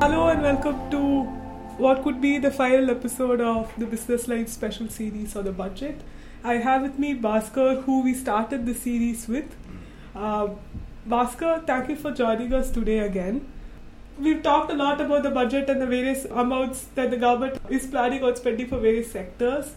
Hello and welcome to what could be the final episode of the businessline special series or the budget. I have with me Baskar, who we started the series with. Uh, Baskar, thank you for joining us today again. We've talked a lot about the budget and the various amounts that the government is planning on spending for various sectors.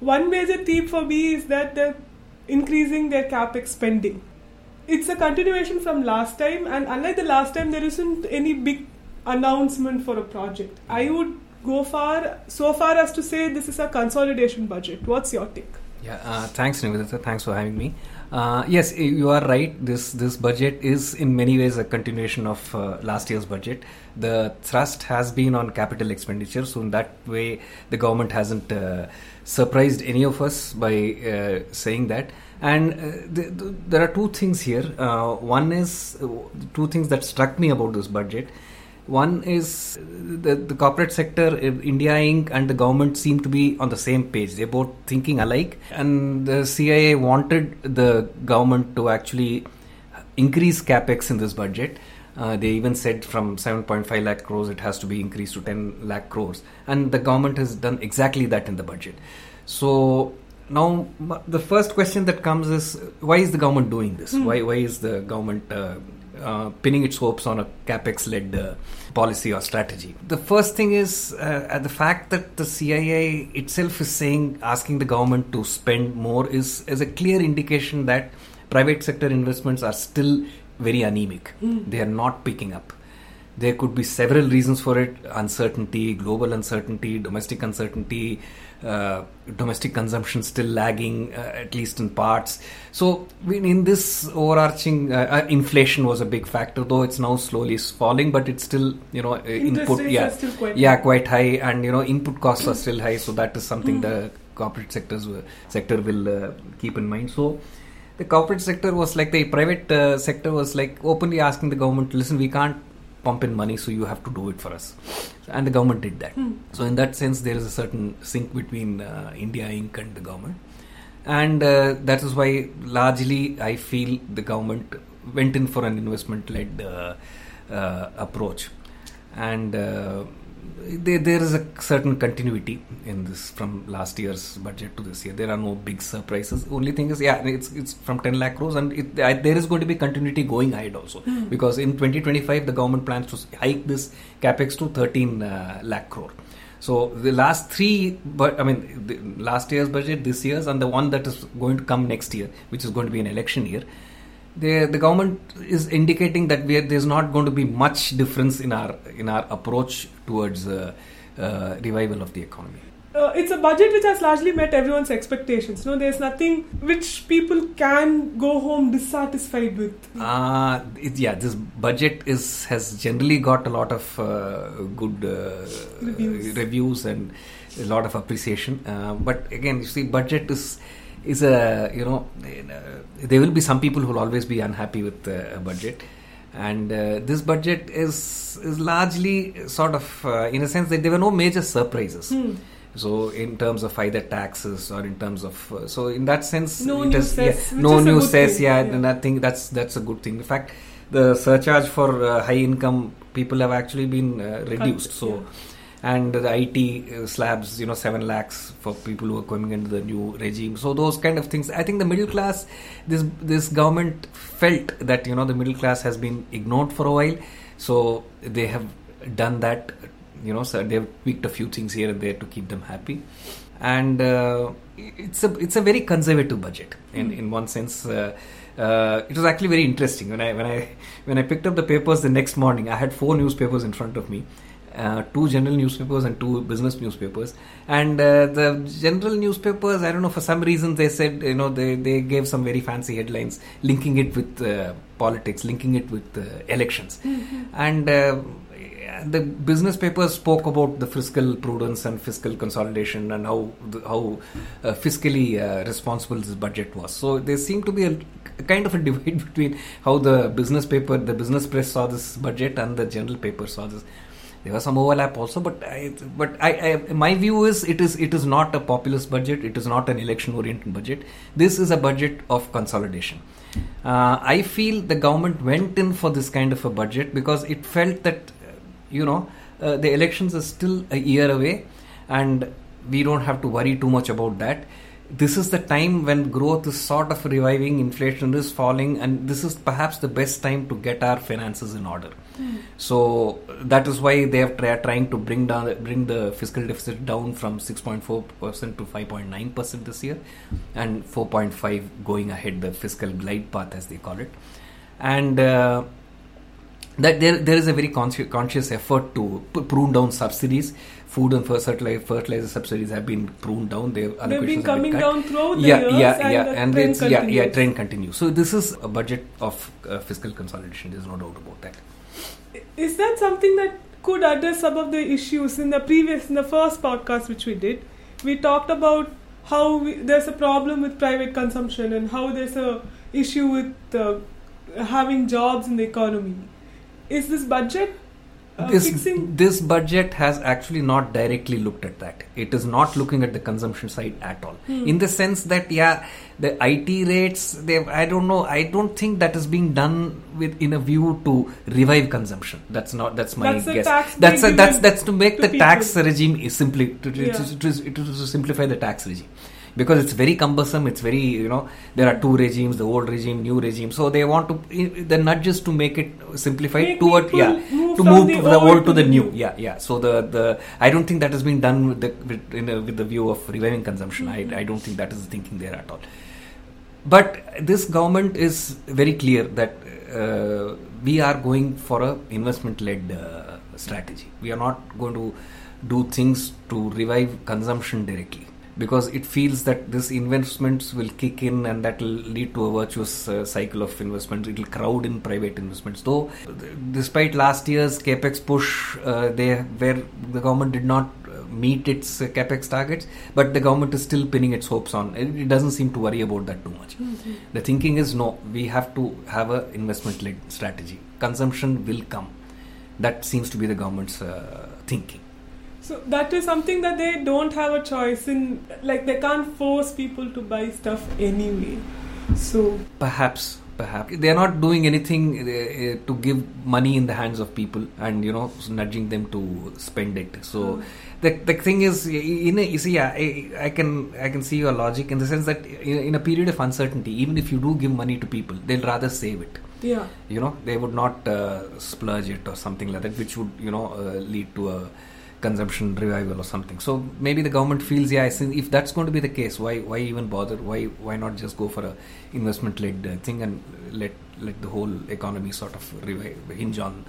One major theme for me is that they're increasing their capex spending. It's a continuation from last time, and unlike the last time, there isn't any big announcement for a project. I would go far so far as to say this is a consolidation budget. What's your take? Yeah, uh, thanks, Nivedita. Thanks for having me. Uh, yes, you are right. This this budget is in many ways a continuation of uh, last year's budget. The thrust has been on capital expenditure, so in that way, the government hasn't uh, surprised any of us by uh, saying that. And uh, th- th- there are two things here. One is two things that struck me about this budget. One is the, the corporate sector, India Inc. and the government seem to be on the same page. They're both thinking alike. And the CII wanted the government to actually increase capex in this budget. Uh, they even said from 7.5 lakh crores it has to be increased to 10 lakh crores. And the government has done exactly that in the budget. So now the first question that comes is why is the government doing this? Hmm. Why, why is the government uh, uh, pinning its hopes on a capex led uh, policy or strategy. The first thing is uh, the fact that the CII itself is saying, asking the government to spend more, is, is a clear indication that private sector investments are still very anemic. Mm. They are not picking up. There could be several reasons for it uncertainty, global uncertainty, domestic uncertainty, uh, domestic consumption still lagging, uh, at least in parts. So, in this overarching, uh, uh, inflation was a big factor, though it's now slowly falling, but it's still, you know, uh, input, yeah, quite yeah, high. quite high, and you know, input costs are still high. So that is something the corporate sectors sector will uh, keep in mind. So. The corporate sector was like the private uh, sector was like openly asking the government, listen, we can't pump in money, so you have to do it for us. And the government did that. Hmm. So, in that sense, there is a certain sync between uh, India Inc. and the government. And uh, that is why, largely, I feel the government went in for an investment led uh, uh, approach. And there, there is a certain continuity in this from last year's budget to this year. There are no big surprises. Only thing is, yeah, it's it's from 10 lakh crores, and it, I, there is going to be continuity going ahead also because in 2025 the government plans to hike this capex to 13 uh, lakh crore. So the last three, but I mean, the last year's budget, this year's, and the one that is going to come next year, which is going to be an election year. The, the government is indicating that we are, there's not going to be much difference in our in our approach towards uh, uh, revival of the economy. Uh, it's a budget which has largely met everyone's expectations. No, there's nothing which people can go home dissatisfied with. Uh, it, yeah, this budget is has generally got a lot of uh, good uh, Reviews. reviews and a lot of appreciation. Uh, but again, you see, budget is is a you know uh, there will be some people who will always be unhappy with uh, a budget. And uh, this budget is is largely sort of, uh, in a sense, that there were no major surprises. Hmm. So, in terms of either taxes or in terms of, uh, so in that sense, No it new is- cess, yeah, no new thing, yeah, yeah. and I think that's that's a good thing. In fact, the surcharge for uh, high income people have actually been uh, reduced. So, yeah. And the IT uh, slabs, you know, seven lakhs for people who are coming into the new regime. So those kind of things. I think the middle class, this this government felt that you know the middle class has been ignored for a while, so they have done that. You know, so they have tweaked a few things here and there to keep them happy. And uh, it's a it's a very conservative budget in in one sense. Uh, uh, it was actually very interesting when I when I when I picked up the papers the next morning. I had four newspapers in front of me, uh, two general newspapers and two business newspapers. And uh, the general newspapers, I don't know for some reason they said you know they they gave some very fancy headlines linking it with uh, politics, linking it with uh, elections, and. Uh, the business papers spoke about the fiscal prudence and fiscal consolidation and how how uh, fiscally uh, responsible this budget was. So there seemed to be a, a kind of a divide between how the business paper, the business press saw this budget and the general paper saw this. There was some overlap also, but I, but I, I, my view is it is it is not a populist budget. It is not an election-oriented budget. This is a budget of consolidation. Uh, I feel the government went in for this kind of a budget because it felt that uh, you know uh, the elections are still a year away, and we don't have to worry too much about that. This is the time when growth is sort of reviving, inflation is falling, and this is perhaps the best time to get our finances in order. So that is why they are try- trying to bring down bring the fiscal deficit down from 6.4 percent to 5.9 percent this year, and 4.5 going ahead the fiscal glide path as they call it, and. Uh, that there there is a very conscious, conscious effort to p- prune down subsidies. Food and fertilizer, fertilizer subsidies have been pruned down. They've been coming cut. down throughout the yeah, years, yeah, and yeah, the and trend it's yeah, yeah, trend continues. So this is a budget of uh, fiscal consolidation. There's no doubt about that. Is that something that could address some of the issues in the previous, in the first podcast which we did? We talked about how we, there's a problem with private consumption and how there's a issue with uh, having jobs in the economy. Is this budget uh, this fixing? this budget has actually not directly looked at that. It is not looking at the consumption side at all. Hmm. In the sense that yeah, the IT rates. They I don't know. I don't think that is being done with in a view to revive consumption. That's not. That's my That's guess. that's a, that's that's to make to the tax regime is simply to, Yeah. to, to, to simplify the tax regime. Because it's very cumbersome, it's very you know there are two regimes, the old regime, new regime. So they want to the nudge is to make it simplified Make toward yeah move to move the the old to the new. yeah yeah. So the the i don't think that has been done with the with, in a, with the view of reviving consumption. I, I don't think that is the thinking there at all. But this government is very clear that uh, we are going for a investment led uh, strategy. We are not going to do things to revive consumption directly because it feels that this investments will kick in and that will lead to a virtuous uh, cycle of investments. It will crowd in private investments. Though despite last year's capex push uh, they where the government did not uh, meet its uh, capex targets but the government is still pinning its hopes on. It, it doesn't seem to worry about that too much. The thinking is no we have to have a investment led strategy. Consumption will come. That seems to be the government's uh, thinking So that is something that they don't have a choice in. Like they can't force people to buy stuff anyway. So perhaps perhaps they are not doing anything uh, uh, to give money in the hands of people and you know nudging them to spend it so the, the thing is in a, you see yeah, I, I can I can see your logic in the sense that in, in a period of uncertainty even if you do give money to people they'll rather save it yeah, you know they would not uh, splurge it or something like that which would you know uh, lead to a consumption revival or something so maybe the government feels yeah I see if that's going to be the case why why even bother why why not just go for a investment led uh, thing and let let the whole economy sort of revive hinge on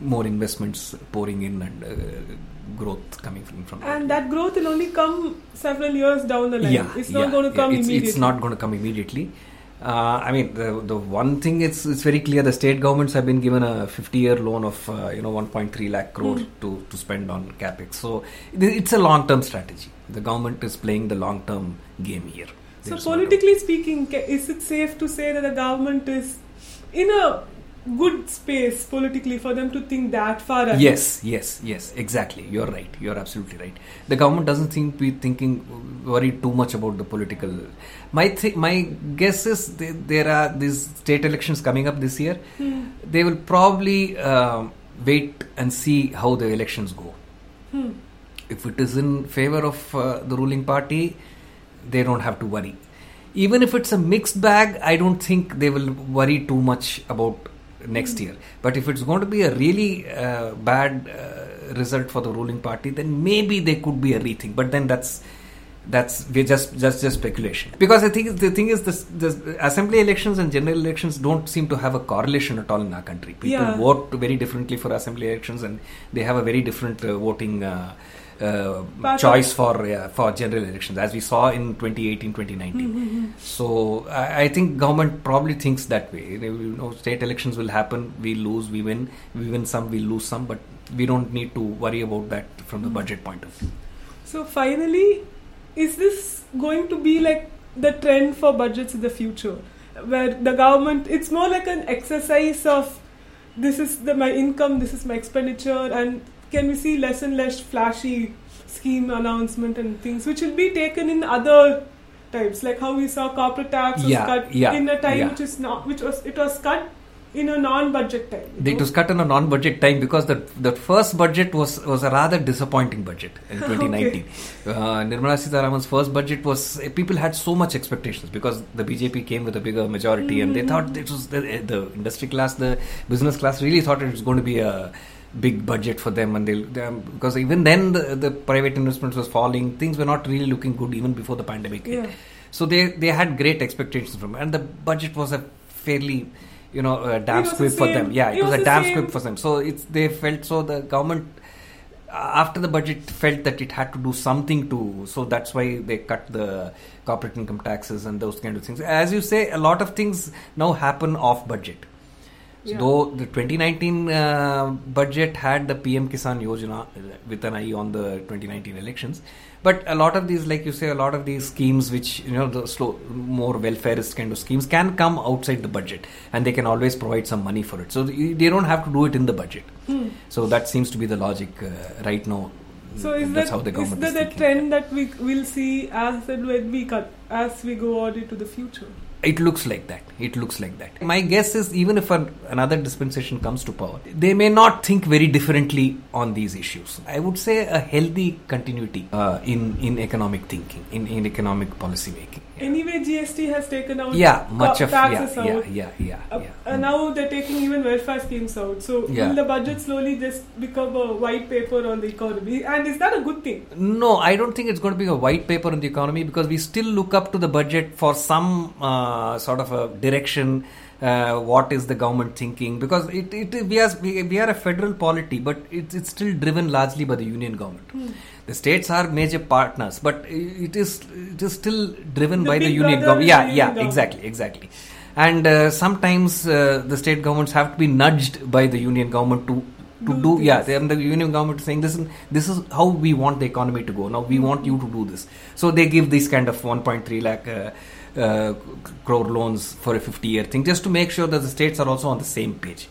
more investments pouring in and uh, growth coming from, from and that growth will only come several years down the line. yeah, it's not yeah, going to yeah, come it's, immediately. It's not going to come immediately. Uh, I mean, the the one thing it's it's very clear. The state governments have been given a 50 year loan of uh, you know 1.3 lakh crore Hmm. to to spend on capex. So it's a long term strategy. The government is playing the long term game here. So no doubt. politically speaking, is it safe to say that the government is in a good space politically for them to think that far ahead? Yes, yes, yes, exactly. You're right. You're absolutely right. The government doesn't seem to be thinking, worried too much about the political. My th- my guess is th- there are these state elections coming up this year. Hmm. They will probably um, wait and see how the elections go. Hmm. If it is in favor of uh, the ruling party, they don't have to worry. Even if it's a mixed bag, I don't think they will worry too much about next year. But if it's going to be a really uh, bad uh, result for the ruling party, then maybe there could be a rethink. But then that's that's we're just just just speculation because I think the thing is this, this assembly elections and general elections don't seem to have a correlation at all in our country. People Yeah. vote very differently for assembly elections and they have a very different uh, voting. Uh. Choice for uh, for general elections as we saw in 2018 2019 Mm-hmm. so I, I think government probably thinks that way. You know state elections will happen we lose we win. We win some we lose some but we don't need to worry about that from the budget point of view. So finally, is this going to be like the trend for budgets in the future, where the government? It's more like an exercise of this is the, my income, this is my expenditure, and can we see less and less flashy scheme announcement and things, which will be taken in other types, like how we saw corporate tax was Yeah, cut yeah, in a time yeah. which is not, which was it was cut in a non-budget time. It know. was cut in a non-budget time because the the first budget was was a rather disappointing budget in 2019. uh, Nirmala Sitharaman's first budget was eh, people had so much expectations because the BJP came with a bigger majority and they thought it was the, eh, the industry class, the business class really thought it was going to be a big budget for them and they'll they, because even then the, the private investments was falling things were not really looking good even before the pandemic. Yeah. so they they had great expectations from it and the budget was a fairly you know uh, damn squib for them. yeah it it was was a damn squib for them. So it's they felt so the government uh, after the budget felt that it had to do something to so that's why they cut the corporate income taxes and those kind of things. As you say a lot of things now happen off budget so Yeah. though the 2019 uh, budget had the PM Kisan Yojana with an eye on the 2019 elections, but a lot of these, like you say, a lot of these schemes, which you know, the slow, more welfareist kind of schemes, can come outside the budget, and they can always provide some money for it. So they don't have to do it in the budget. Hmm. So that seems to be the logic uh, right now. So is that's that how the is that thinking. trend that we will see as and when we cut as we go on into the future? It looks like that. It looks like that. My guess is even if an, another dispensation comes to power, they may not think very differently on these issues. I would say a healthy continuity uh, in in economic thinking, in, in economic policy making. Anyway, GST has taken out Yeah, much of yeah, taxes yeah, out. yeah, yeah, Uh, yeah. and now they're taking even welfare schemes out. So Yeah. will the budget slowly just become a white paper on the economy? And is that a good thing? No, I don't think it's going to be a white paper on the economy because we still look up to the budget for some uh, sort of a direction. Uh, what is the government thinking? Because it, it we are we, we are a federal polity, but it's it's still driven largely by the union government. The states are major partners, but it is it is still driven The by the union government. Yeah, yeah, government. exactly, exactly. And uh, sometimes uh, the state governments have to be nudged by the union government to to Do do yeah they, and the union government is saying this is this is how we want the economy to go now we want you to do this so they give this kind of 1.3 lakh uh, crore loans for a 50 year thing just to make sure that the states are also on the same page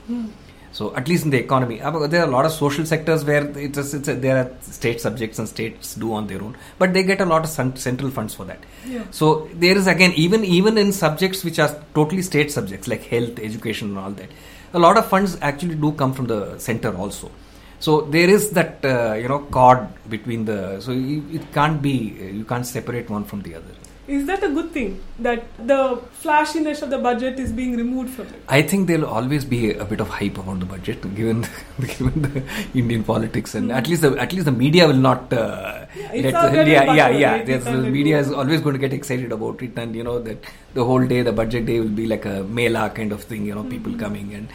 so at least in the economy there are a lot of social sectors where it's, a, it's a, there are state subjects and states do on their own but they get a lot of central funds for that Yeah. so there is again even even in subjects which are totally state subjects like health, education, and all that, a lot of funds actually do come from the center also. So there is that uh, you know cord between the so you, it can't be you can't separate one from the other. Is that a good thing that the flashiness of the budget is being removed from it? I think there'll always be a bit of hype about the budget, given given the Indian politics, and at least the, at least the media will not. Uh, Yeah, it's let our the- bread yeah, yeah, yeah. right? There's, We can't the media is always going to get excited about it, and you know that the whole day, the budget day will be like a mela kind of thing. You know, people Mm-hmm. coming and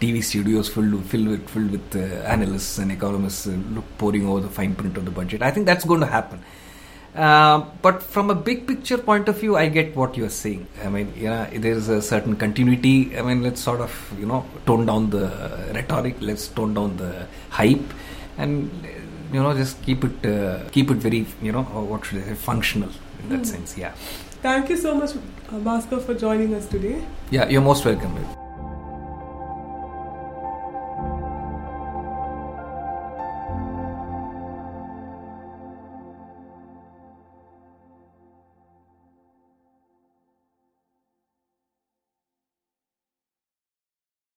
TV studios filled filled with filled with uh, analysts and economists uh, look pouring over the fine print of the budget. I think that's going to happen. Uh, but from a big picture point of view, I get what you're saying. I mean, yeah, there is a certain continuity. I mean, let's sort of you know tone down the rhetoric. Let's tone down the hype, and you know just keep it uh, keep it very you know what should I say functional in that Hmm. sense. Yeah, Thank you so much, uh, Baskar, for joining us today. yeah. You're most welcome.